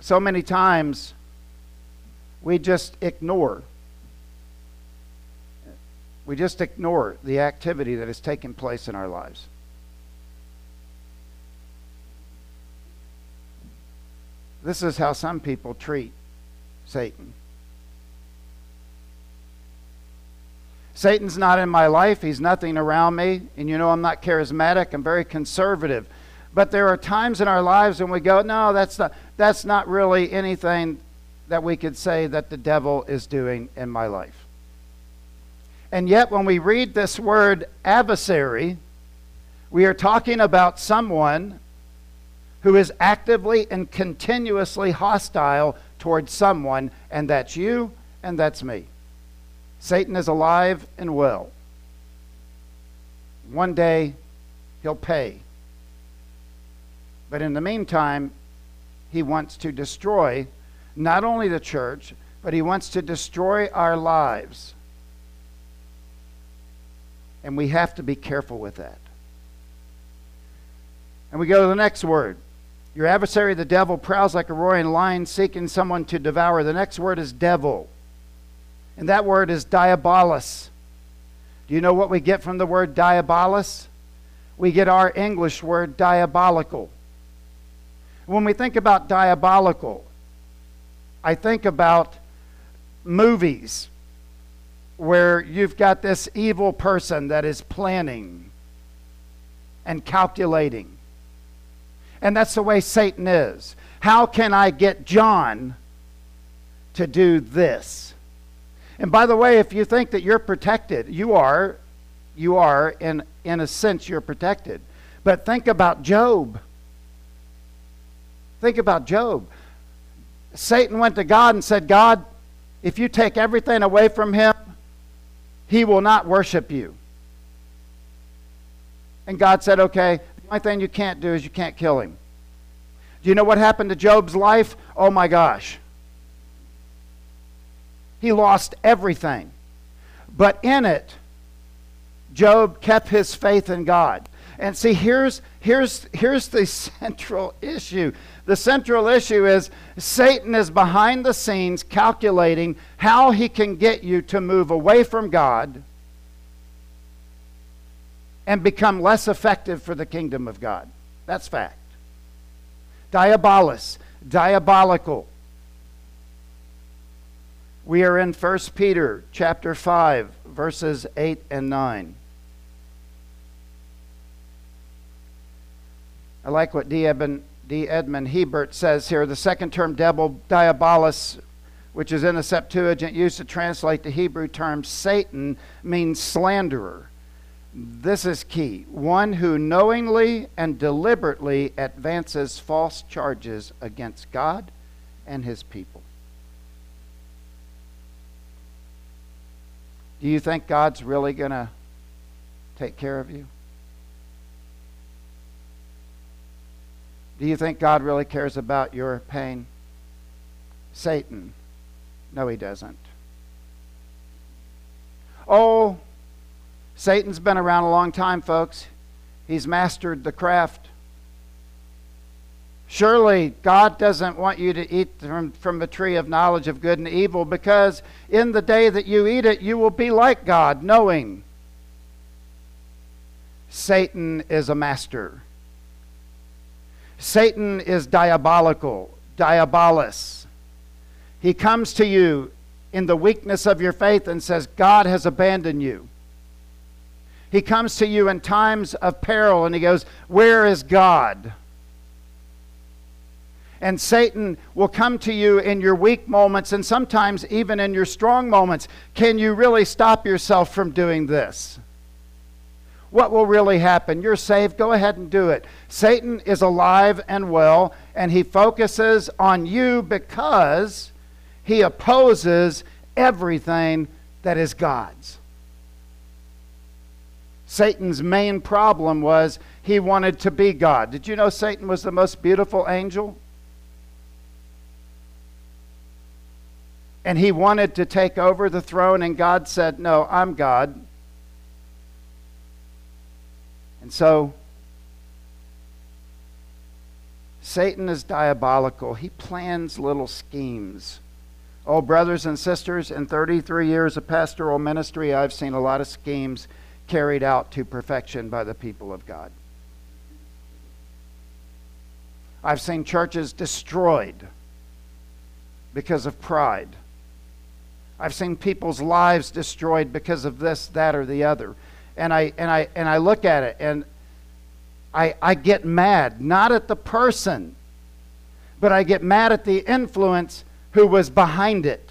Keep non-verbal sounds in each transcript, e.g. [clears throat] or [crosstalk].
so many times we just ignore. We just ignore the activity that is taking place in our lives. This is how some people treat Satan. Satan's not in my life. He's nothing around me. And you know, I'm not charismatic. I'm very conservative. But there are times in our lives when we go, no, that's not, that's not really anything that we could say that the devil is doing in my life. And yet, when we read this word adversary, we are talking about someone who is actively and continuously hostile towards someone, and that's you and that's me. Satan is alive and well. One day, he'll pay. But in the meantime, he wants to destroy not only the church, but he wants to destroy our lives. And we have to be careful with that. And we go to the next word. Your adversary, the devil, prowls like a roaring lion seeking someone to devour. The next word is devil. And that word is diabolos. Do you know what we get from the word diabolos? We get our English word diabolical. When we think about diabolical, I think about movies where you've got this evil person that is planning and calculating. And that's the way Satan is. How can I get John to do this? And by the way, if you think that you're protected, you are. You are, in, in a sense, you're protected. But think about Job. Think about Job. Satan went to God and said, God, if you take everything away from him, he will not worship you. And God said, okay, the only thing you can't do is you can't kill him. Do you know what happened to Job's life? Oh my gosh. He lost everything. But in it, Job kept his faith in God. And see, here's, here's, here's the [laughs] central issue. The central issue is Satan is behind the scenes calculating how he can get you to move away from God and become less effective for the kingdom of God. That's fact. Diabolus, diabolical. We are in 1 Peter chapter 5 verses 8 and 9. I like what D. Edmund, D. Edmund Hiebert says here. The second term, diabolus, which is in the Septuagint, used to translate the Hebrew term Satan, means slanderer. This is key. One who knowingly and deliberately advances false charges against God and his people. Do you think God's really going to take care of you? Do you think God really cares about your pain? Satan. No, he doesn't. Oh, Satan's been around a long time, folks. He's mastered the craft. Surely God doesn't want you to eat from, from the tree of knowledge of good and evil because in the day that you eat it, you will be like God, knowing Satan is a master. Satan is diabolical, diabolus. He comes to you in the weakness of your faith and says, God has abandoned you. He comes to you in times of peril and he goes, Where is God? And Satan will come to you in your weak moments and sometimes even in your strong moments. Can you really stop yourself from doing this? What will really happen? You're saved, go ahead and do it. Satan is alive and well, and he focuses on you because he opposes everything that is God's. Satan's main problem was he wanted to be God. Did you know Satan was the most beautiful angel? And he wanted to take over the throne, and God said, No, I'm God. And so, Satan is diabolical. He plans little schemes. Oh, brothers and sisters, in 33 years of pastoral ministry, I've seen a lot of schemes carried out to perfection by the people of God. I've seen churches destroyed because of pride. I've seen people's lives destroyed because of this, that, or the other. And I, and I, and I look at it and I, I get mad, not at the person, but I get mad at the influence who was behind it.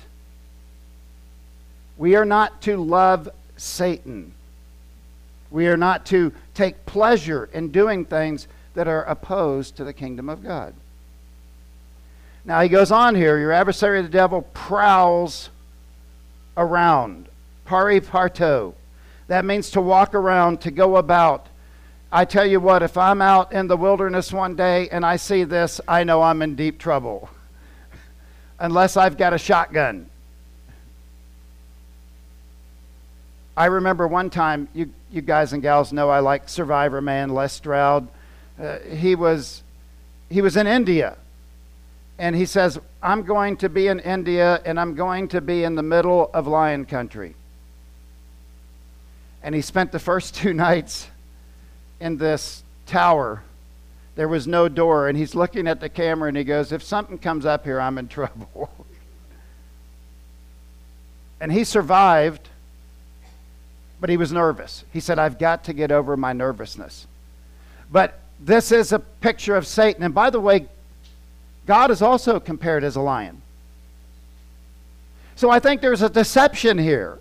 We are not to love Satan. We are not to take pleasure in doing things that are opposed to the kingdom of God. Now he goes on here your adversary, the devil, prowls around. Peripateo. That means to walk around, to go about. I tell you what, if I'm out in the wilderness one day and I see this, I know I'm in deep trouble. [laughs] Unless I've got a shotgun. I remember one time, you, you guys and gals know I like Survivor Man, Les Stroud. Uh, he, was, he was in India. And he says, I'm going to be in India and I'm going to be in the middle of lion country. And he spent the first two [laughs] nights in this tower. There was no door. And he's looking at the camera and he goes, If something comes up here, I'm in [laughs] trouble. and he survived but he was nervous. He said, I've got to get over my nervousness. But this is a picture of Satan. And by the way, God is also compared as a lion. So I think there's a deception here.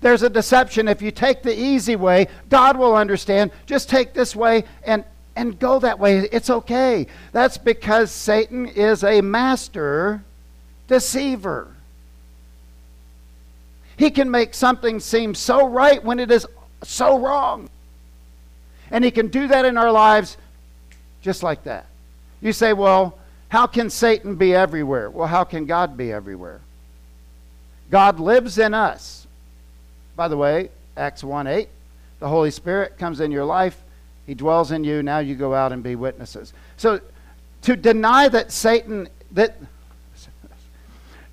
There's a deception. If you take the easy way, God will understand. Just take this way and, and go that way. It's okay. That's because Satan is a master deceiver. He can make something seem so right when it is so wrong. And He can do that in our lives just like that. You say, well, how can Satan be everywhere? Well, how can God be everywhere? God lives in us. By the way, Acts 1 8, the Holy Spirit comes in your life, He dwells in you, now you go out and be witnesses. So to deny that Satan, that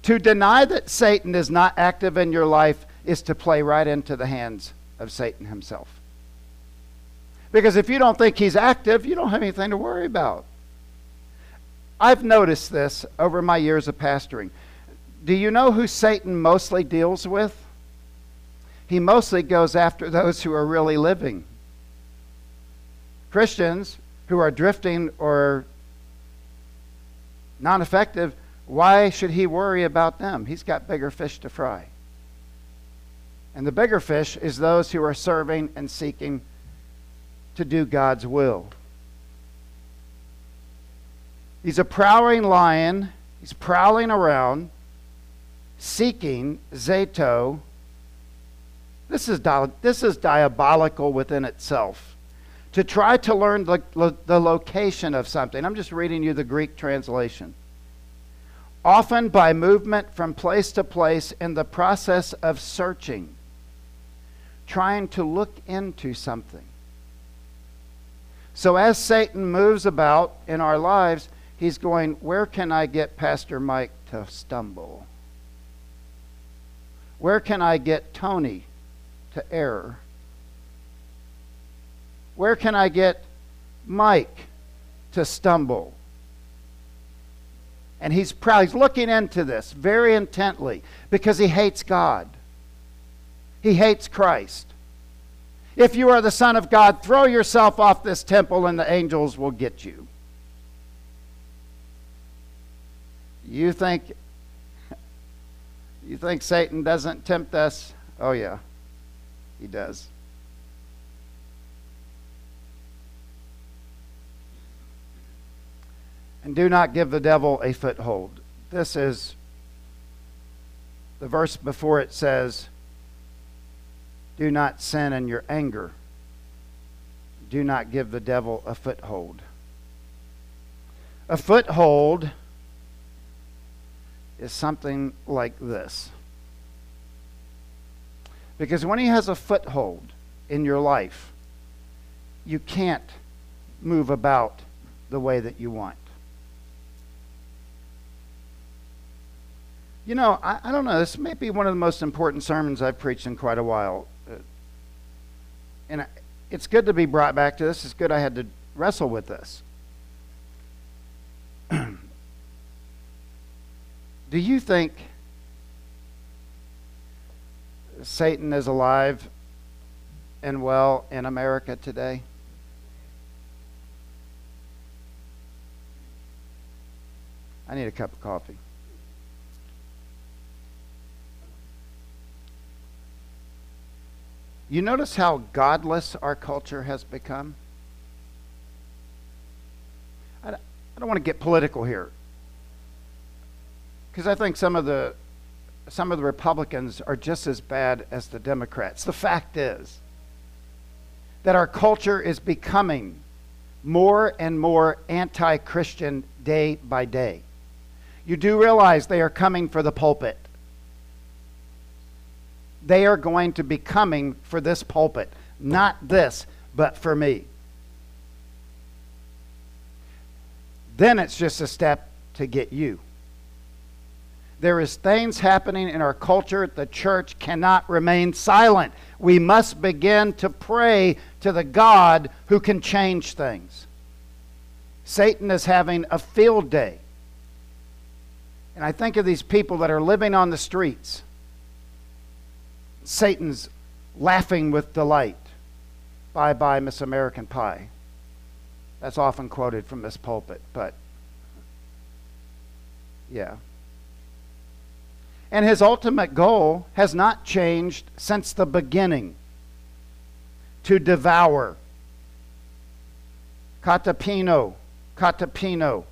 to deny that Satan is not active in your life is to play right into the hands of Satan himself. Because if you don't think he's active, you don't have anything to worry about. I've noticed this over my years of pastoring. Do you know who Satan mostly deals with? He mostly goes after those who are really living. Christians who are drifting or non effective why should he worry about them? He's got bigger fish to fry. And the bigger fish is those who are serving and seeking to do God's will. He's a prowling lion. He's prowling around, seeking zeteo. This is, this is diabolical within itself. To try to learn the, the location of something. I'm just reading you the Greek translation often by movement from place to place in the process of searching, trying to look into something. So as Satan moves about in our lives, he's going, Where can I get Pastor Mike to stumble? Where can I get Tony to err? Where can I get Mike to stumble? And he's proud. He's looking into this very intently because he hates God. He hates Christ. If you are the Son of God, throw yourself off this temple and the angels will get you. You think you think Satan doesn't tempt us? Oh yeah. He does. And do not give the devil a foothold. This is the verse before it says, Do not sin in your anger. Do not give the devil a foothold. A foothold is something like this. Because when he has a foothold in your life, you can't move about the way that you want. You know, I, I, don't know, this may be one of the most important sermons I've preached in quite a while. Uh, and it's good to be brought back to this. It's good I had to wrestle with this. [clears throat] Do you think Satan is alive and well in America today? I need a cup of coffee. You notice how godless our culture has become? I don't want to get political here. Because I think some of the some of the Republicans are just as bad as the Democrats. The fact is that our culture is becoming more and more anti Christian day by day. You do realize they are coming for the pulpit they are going to be coming for this pulpit. Not this, but for me. Then it's just a step to get you. There is things happening in our culture. The church cannot remain silent. We must begin to pray to the God who can change things. Satan is having a field day. And I think of these people that are living on the streets Satan's laughing with delight. Bye bye, Miss American Pie. That's often quoted from this pulpit, but yeah. And his ultimate goal has not changed since the beginning to devour. Katapino, katapino.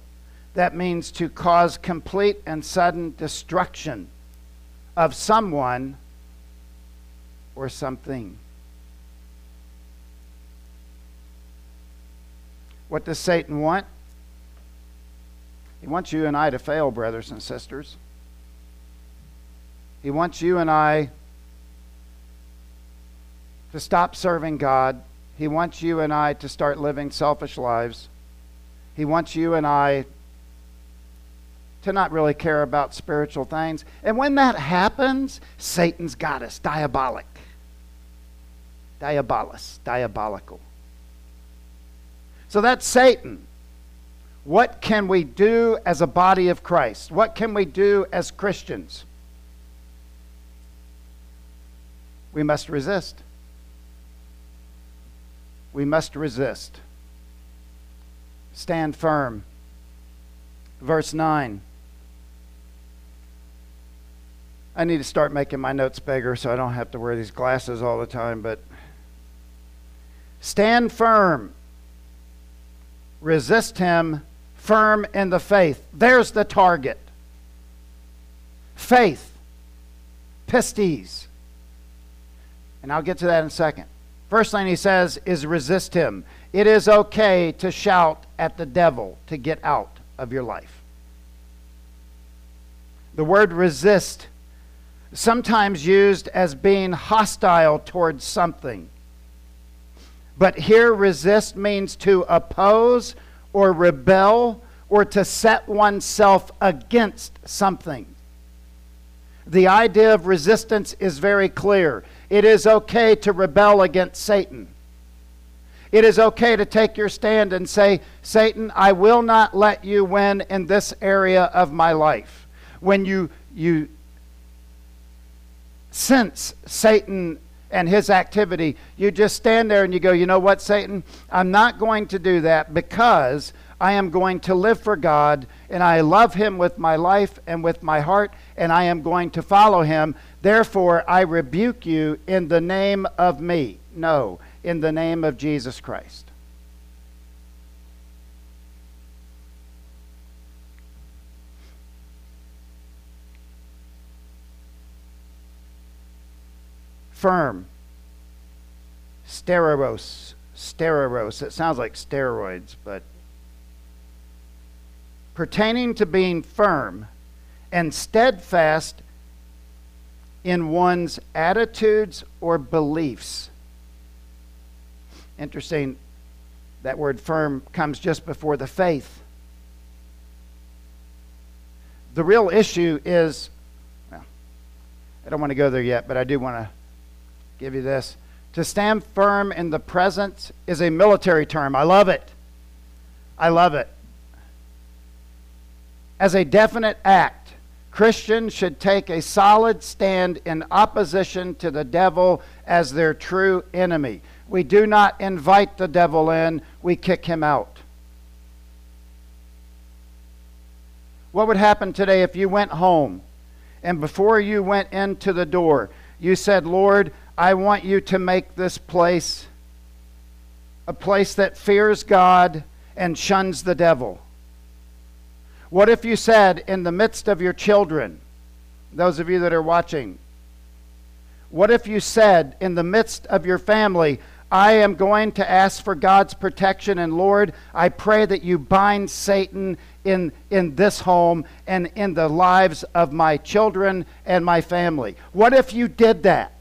That means to cause complete and sudden destruction of someone or something. What does Satan want? He wants you and I to fail, brothers and sisters. He wants you and I to stop serving God. He wants you and I to start living selfish lives. He wants you and I to not really care about spiritual things. And when that happens, Satan's got us, diabolic. Diabolus, diabolical. So that's Satan. What can we do as a body of Christ? What can we do as Christians? We must resist. We must resist. Stand firm. Verse 9. I need to start making my notes bigger so I don't have to wear these glasses all the time, but Stand firm. Resist him firm in the faith. There's the target. Faith. Pistis. And I'll get to that in a second. First thing he says is resist him. It is okay to shout at the devil to get out of your life. The word resist, sometimes used as being hostile towards something. But here, resist means to oppose or rebel or to set oneself against something. The idea of resistance is very clear. It is okay to rebel against Satan. It is okay to take your stand and say, Satan, I will not let you win in this area of my life. When you, you sense Satan and his activity, you just stand there and you go, you know what, Satan? I'm not going to do that because I am going to live for God and I love him with my life and with my heart and I am going to follow him. Therefore, I rebuke you in the name of me. No, in the name of Jesus Christ. firm. Stereos. Stereos. It sounds like steroids, but pertaining to being firm and steadfast in one's attitudes or beliefs. Interesting, that word firm comes just before the faith. The real issue is well, I don't want to go there yet, but I do want to give you this. To stand firm in the present is a military term. I love it. I love it. As a definite act, Christians should take a solid stand in opposition to the devil as their true enemy. We do not invite the devil in, we kick him out. What would happen today if you went home and before you went into the door, you said, Lord, I want you to make this place a place that fears God and shuns the devil? What if you said, in the midst of your children, those of you that are watching, what if you said, in the midst of your family, I am going to ask for God's protection, and Lord, I pray that you bind Satan in, in this home and in the lives of my children and my family. What if you did that?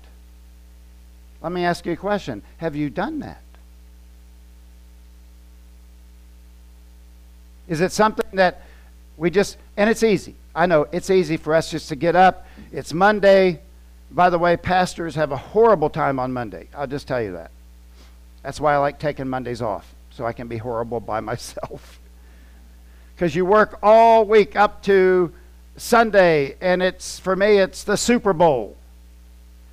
Let me ask you a question Have you done that? Is it something that we just, and it's easy. I know it's easy for us just to get up. It's Monday. By the way, pastors have a horrible time on Monday. I'll just tell you that. That's why I like taking Mondays off, so I can be horrible by [laughs] myself. Because you work all week up to Sunday, and it's, for me, it's the Super Bowl.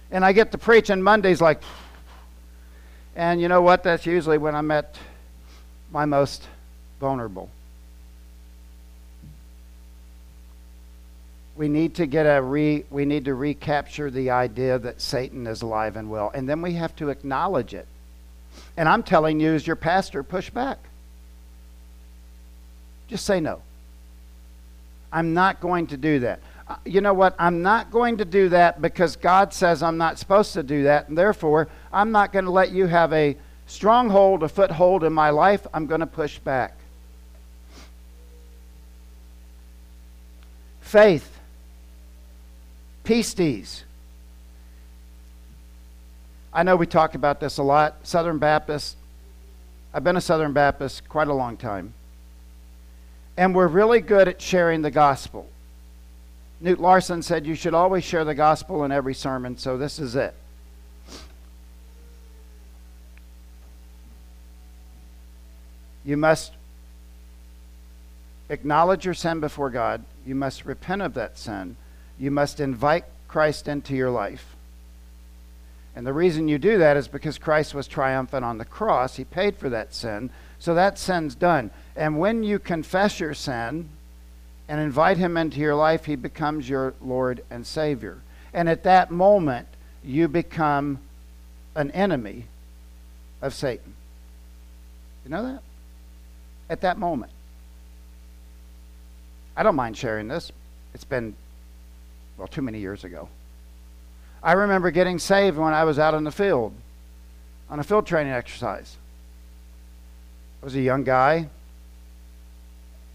And I get to preach on Mondays like, and you know what? That's usually when I'm at my most vulnerable. We need to get a re we need to recapture the idea that Satan is alive and well. And then we have to acknowledge it. And I'm telling you as your pastor, push back. Just say no. I'm not going to do that. Uh, you know what? I'm not going to do that because God says I'm not supposed to do that, and therefore I'm not going to let you have a stronghold, a foothold in my life. I'm going to push back. Faith pistis. I know we talk about this a lot. Southern Baptist. I've been a Southern Baptist quite a long time. And we're really good at sharing the gospel. Newt Larson said you should always share the gospel in every sermon, so this is it. You must acknowledge your sin before God. You must repent of that sin you must invite Christ into your life. And the reason you do that is because Christ was triumphant on the cross. He paid for that sin. So that sin's done. And when you confess your sin and invite him into your life, he becomes your Lord and Savior. And at that moment, you become an enemy of Satan. You know that? At that moment. I don't mind sharing this. It's been well, too many years ago. I remember getting saved when I was out in the field on a field training exercise. I was a young guy,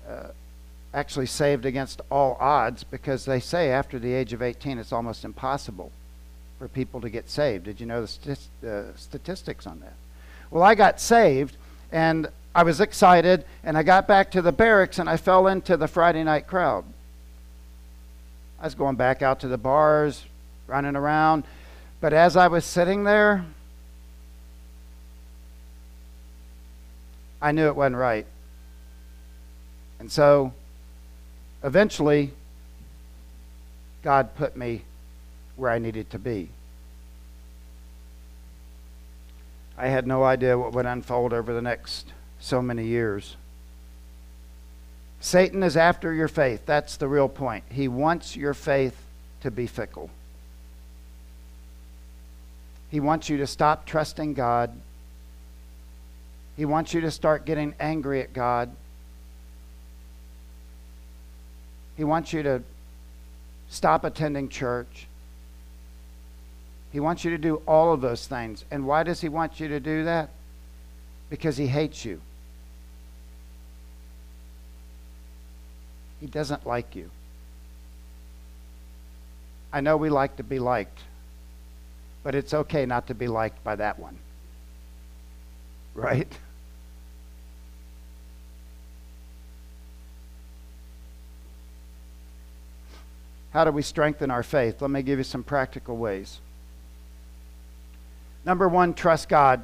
uh, actually saved against all odds because they say after the age of 18 it's almost impossible for people to get saved. Did you know the st- statistics on that? Well, I got saved and I was excited and I got back to the barracks and I fell into the Friday night crowd. I was going back out to the bars, running around. But as I was sitting there, I knew it wasn't right. And so eventually, God put me where I needed to be. I had no idea what would unfold over the next so many years. Satan is after your faith. That's the real point. He wants your faith to be fickle. He wants you to stop trusting God. He wants you to start getting angry at God. He wants you to stop attending church. He wants you to do all of those things. And why does he want you to do that? Because he hates you. He doesn't like you. I know we like to be liked, but it's okay not to be liked by that one. Right? How do we strengthen our faith? Let me give you some practical ways. Number one, trust God.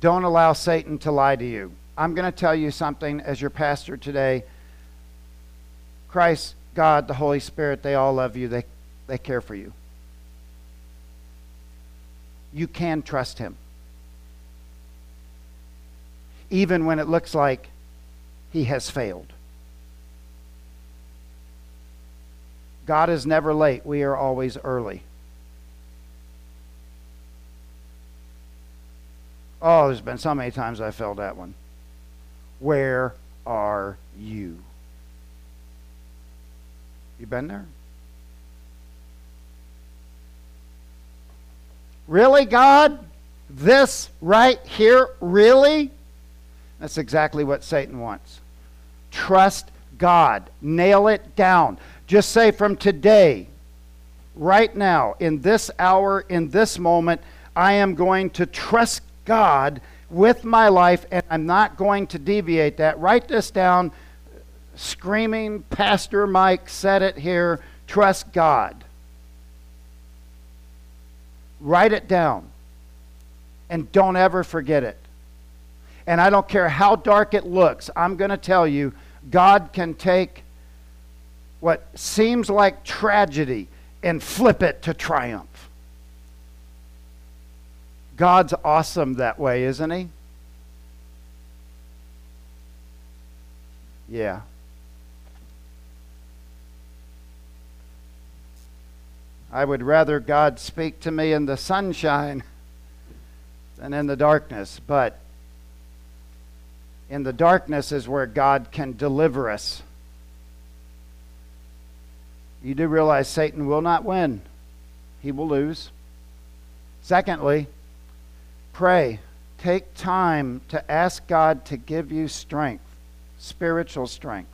Don't allow Satan to lie to you. I'm going to tell you something as your pastor today. Christ, God, the Holy Spirit, they all love you. They, they care for you. You can trust Him. Even when it looks like He has failed. God is never late, we are always early. Oh, there's been so many times I failed that one. Where are you? You been there? Really, God? This right here? Really? That's exactly what Satan wants. Trust God. Nail it down. Just say from today, right now, in this hour, in this moment, I am going to trust God with my life, and I'm not going to deviate that. Write this down. Screaming, Pastor Mike said it here. Trust God. Write it down. And don't ever forget it. And I don't care how dark it looks, I'm going to tell you, God can take what seems like tragedy and flip it to triumph. God's awesome that way, isn't He? Yeah. I would rather God speak to me in the sunshine than in the darkness, but in the darkness is where God can deliver us. You do realize Satan will not win, he will lose. Secondly, Pray. Take time to ask God to give you strength, spiritual strength.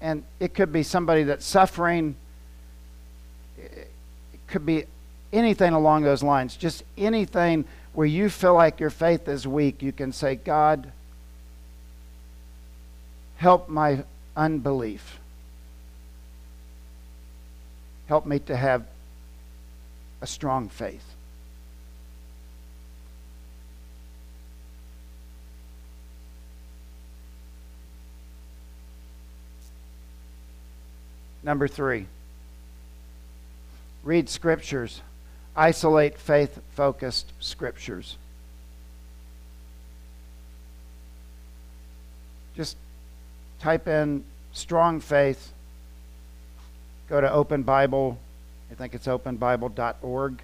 And it could be somebody that's suffering. It could be anything along those lines. Just anything where you feel like your faith is weak, you can say, God, help my unbelief. Help me to have a strong faith. Number three, read scriptures. Isolate faith focused scriptures. Just type in strong faith. Go to Open Bible. I think it's openbible.org.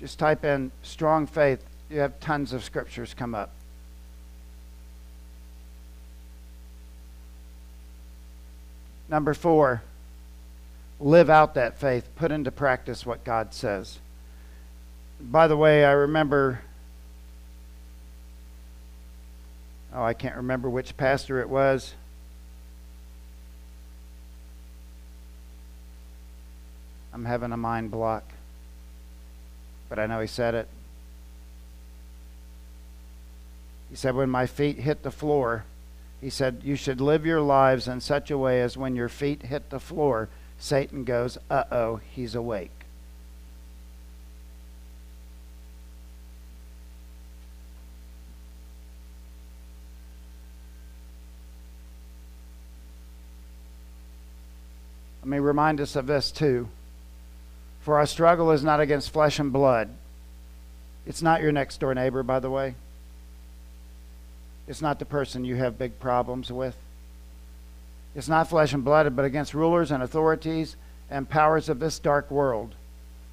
Just type in strong faith. You have tons of scriptures come up. Number four, live out that faith. Put into practice what God says. By the way, I remember, oh, I can't remember which pastor it was. I'm having a mind block, but I know he said it. He said, When my feet hit the floor, he said, You should live your lives in such a way as when your feet hit the floor, Satan goes, Uh oh, he's awake. Let me remind us of this too. For our struggle is not against flesh and blood. It's not your next door neighbor, by the way. It's not the person you have big problems with. It's not flesh and blood, but against rulers and authorities and powers of this dark world,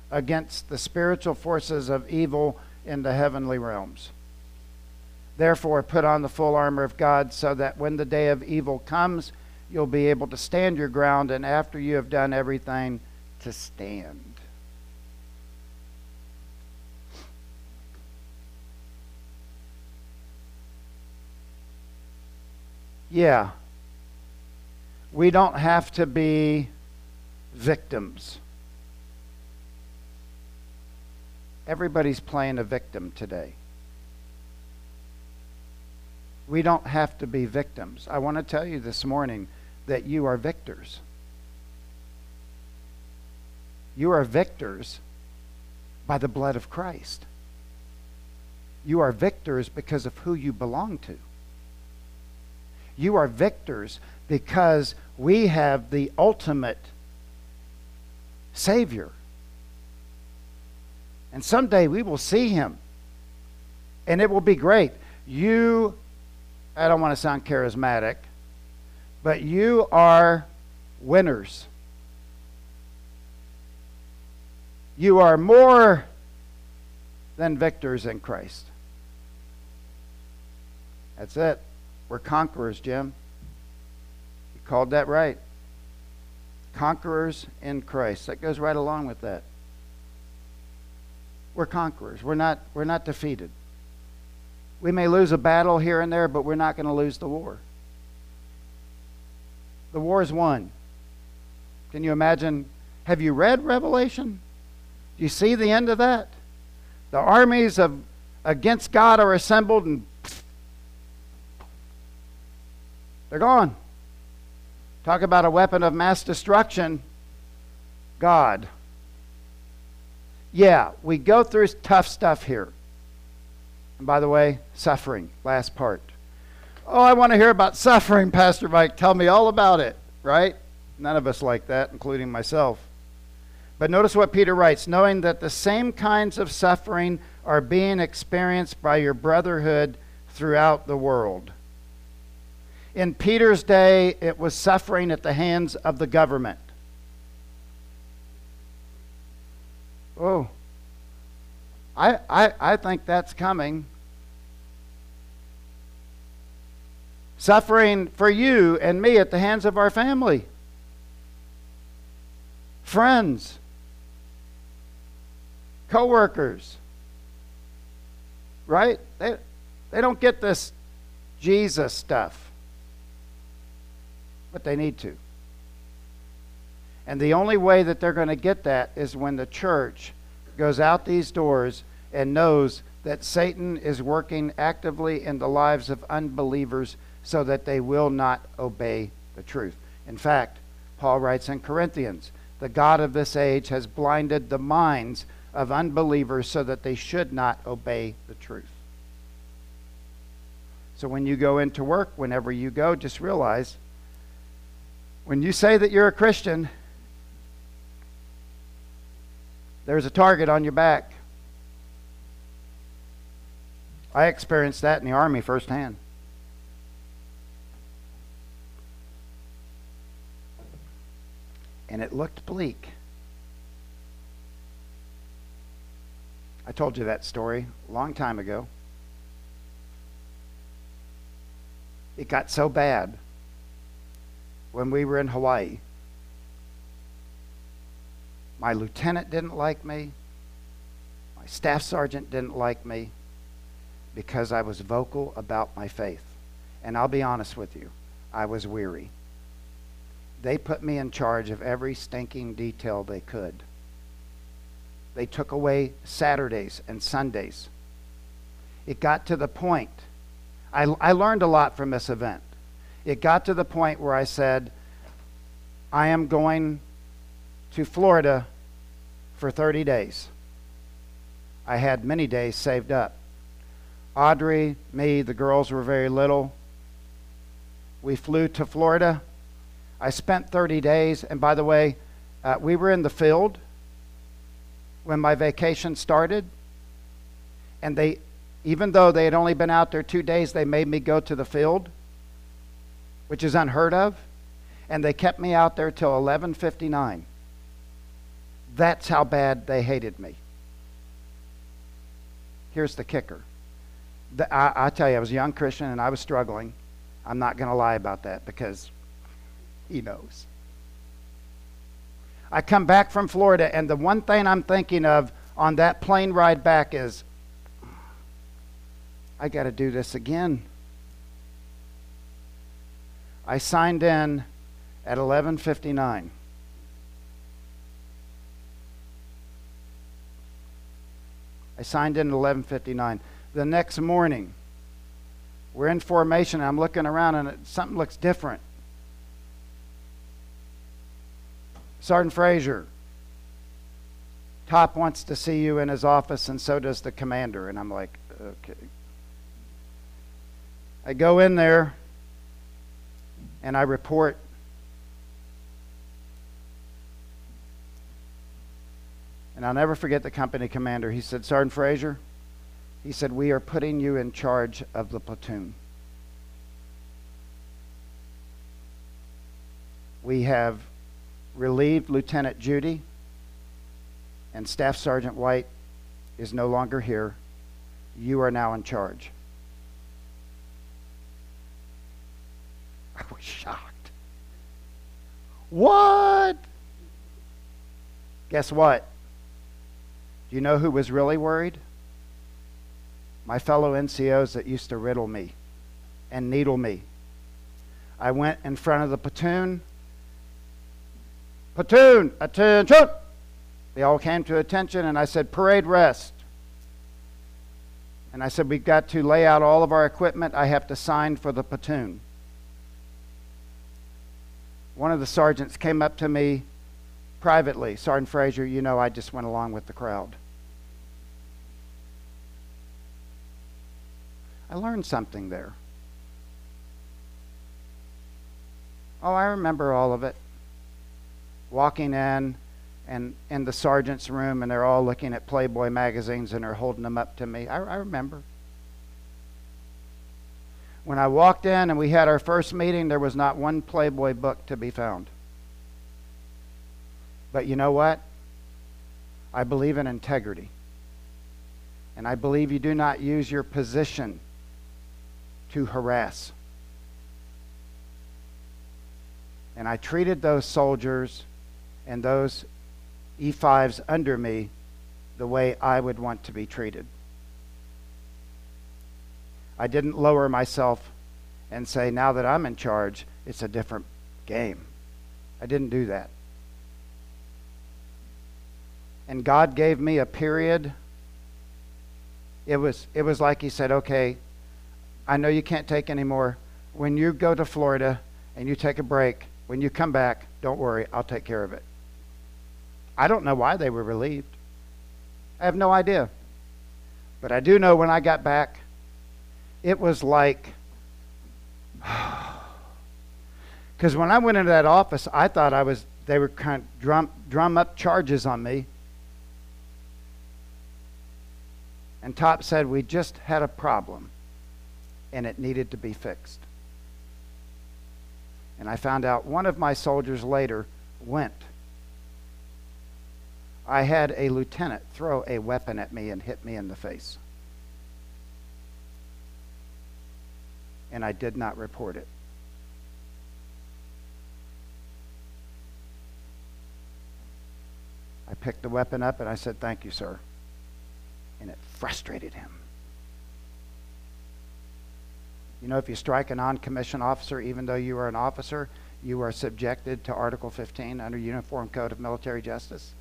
against the spiritual forces of evil in the heavenly realms. Therefore, put on the full armor of God so that when the day of evil comes, you'll be able to stand your ground, and after you have done everything, to stand. Yeah. We don't have to be victims. Everybody's playing a victim today. We don't have to be victims. I want to tell you this morning that you are victors. You are victors by the blood of Christ. You are victors because of who you belong to. You are victors because we have the ultimate Savior. And someday we will see him. And it will be great. You, I don't want to sound charismatic, but you are winners. You are more than victors in Christ. That's it. We're conquerors, Jim. You called that right. Conquerors in Christ. That goes right along with that. We're conquerors. We're not, we're not defeated. We may lose a battle here and there, but we're not going to lose the war. The war is won. Can you imagine? Have you read Revelation? Do you see the end of that? The armies of against God are assembled and they're gone. Talk about a weapon of mass destruction. God. Yeah, we go through tough stuff here. And by the way, suffering, last part. Oh, I want to hear about suffering, Pastor Mike. Tell me all about it, right? None of us like that, including myself. But notice what Peter writes knowing that the same kinds of suffering are being experienced by your brotherhood throughout the world. In Peter's day, it was suffering at the hands of the government. Oh, I, I, I think that's coming. Suffering for you and me at the hands of our family, friends, coworkers. Right? They, they don't get this Jesus stuff, but they need to. And the only way that they're going to get that is when the church goes out these doors and knows that Satan is working actively in the lives of unbelievers so that they will not obey the truth. In fact, Paul writes in Corinthians, the God of this age has blinded the minds of unbelievers so that they should not obey the truth. So when you go into work, whenever you go, just realize when you say that you're a Christian, there's a target on your back. I experienced that in the Army firsthand. And it looked bleak. I told you that story a long time ago. It got so bad when we were in Hawaii my lieutenant didn't like me. My staff sergeant didn't like me because I was vocal about my faith. And I'll be honest with you, I was weary. They put me in charge of every stinking detail they could. They took away Saturdays and Sundays. It got to the point, I, I learned a lot from this event. It got to the point where I said, I am going to Florida for 30 days. I had many days saved up. Audrey, me, the girls were very little. We flew to Florida. I spent 30 days, and by the way, uh, we were in the field when my vacation started, and they, even though they had only been out there two days, they made me go to the field, which is unheard of, and they kept me out there till 11:59. That's how bad they hated me. Here's the kicker. The, I, I tell you, I was a young Christian and I was struggling. I'm not going to lie about that because he knows. I come back from Florida, and the one thing I'm thinking of on that plane ride back is I got to do this again. I signed in at 11:59. I signed in at 11:59. The next morning, we're in formation. I'm looking around, and it, something looks different. Sergeant Frazier, Top wants to see you in his office, and so does the commander. And I'm like, okay. I go in there and I report. And I'll never forget the company commander. He said, Sergeant Frazier, he said, we are putting you in charge of the platoon. We have relieved Lieutenant Judy, and Staff Sergeant White is no longer here. You are now in charge. I was shocked. What? Guess what? Do you know who was really worried? My fellow NCOs that used to riddle me and needle me. I went in front of the platoon. Platoon, attention! They all came to attention, and I said, Parade rest. And I said, We've got to lay out all of our equipment. I have to sign for the platoon one of the sergeants came up to me privately, Sergeant Frazier, you know I just went along with the crowd. I learned something there. Oh, I remember all of it. Walking in and in the sergeant's room, and they're all looking at Playboy magazines and they're holding them up to me. I, I remember. When I walked in and we had our first meeting, there was not one Playboy book to be found. But you know what? I believe in integrity. And I believe you do not use your position to harass. And I treated those soldiers and those E5s under me the way I would want to be treated. I didn't lower myself and say, now that I'm in charge, it's a different game. I didn't do that. And God gave me a period. It was, it was like He said, okay, I know you can't take any more. When you go to Florida and you take a break, when you come back, don't worry, I'll take care of it. I don't know why they were relieved. I have no idea. But I do know when I got back, it was like, [sighs] because when I went into that office, I thought I was, they were kind of drum, drum up charges on me. And Top said, We just had a problem and it needed to be fixed. And I found out one of my soldiers later went. I had a lieutenant throw a weapon at me and hit me in the face. And I did not report it. I picked the weapon up and I said, Thank you, sir. And it frustrated him. You know, if you strike a non commissioned officer, even though you are an officer, you are subjected to Article 15 under Uniform Code of Military Justice.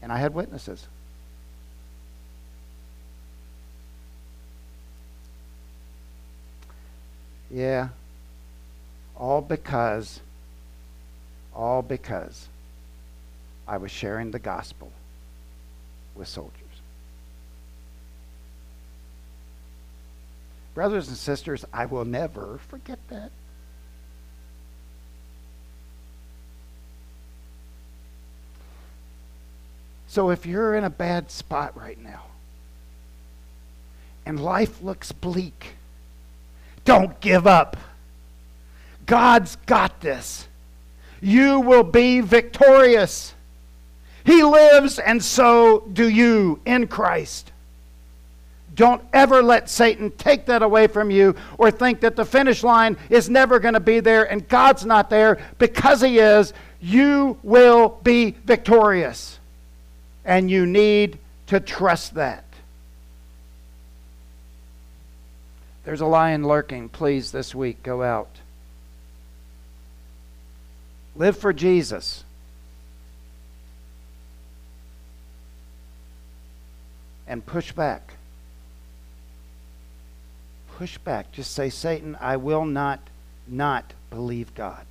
And I had witnesses. Yeah. All because, all because I was sharing the gospel with soldiers. Brothers and sisters, I will never forget that. So if you're in a bad spot right now and life looks bleak, don't give up. God's got this. You will be victorious. He lives, and so do you in Christ. Don't ever let Satan take that away from you or think that the finish line is never going to be there and God's not there because He is. You will be victorious. And you need to trust that. There's a lion lurking. Please, this week, go out. Live for Jesus. And push back. Push back. Just say, Satan, I will not not believe God.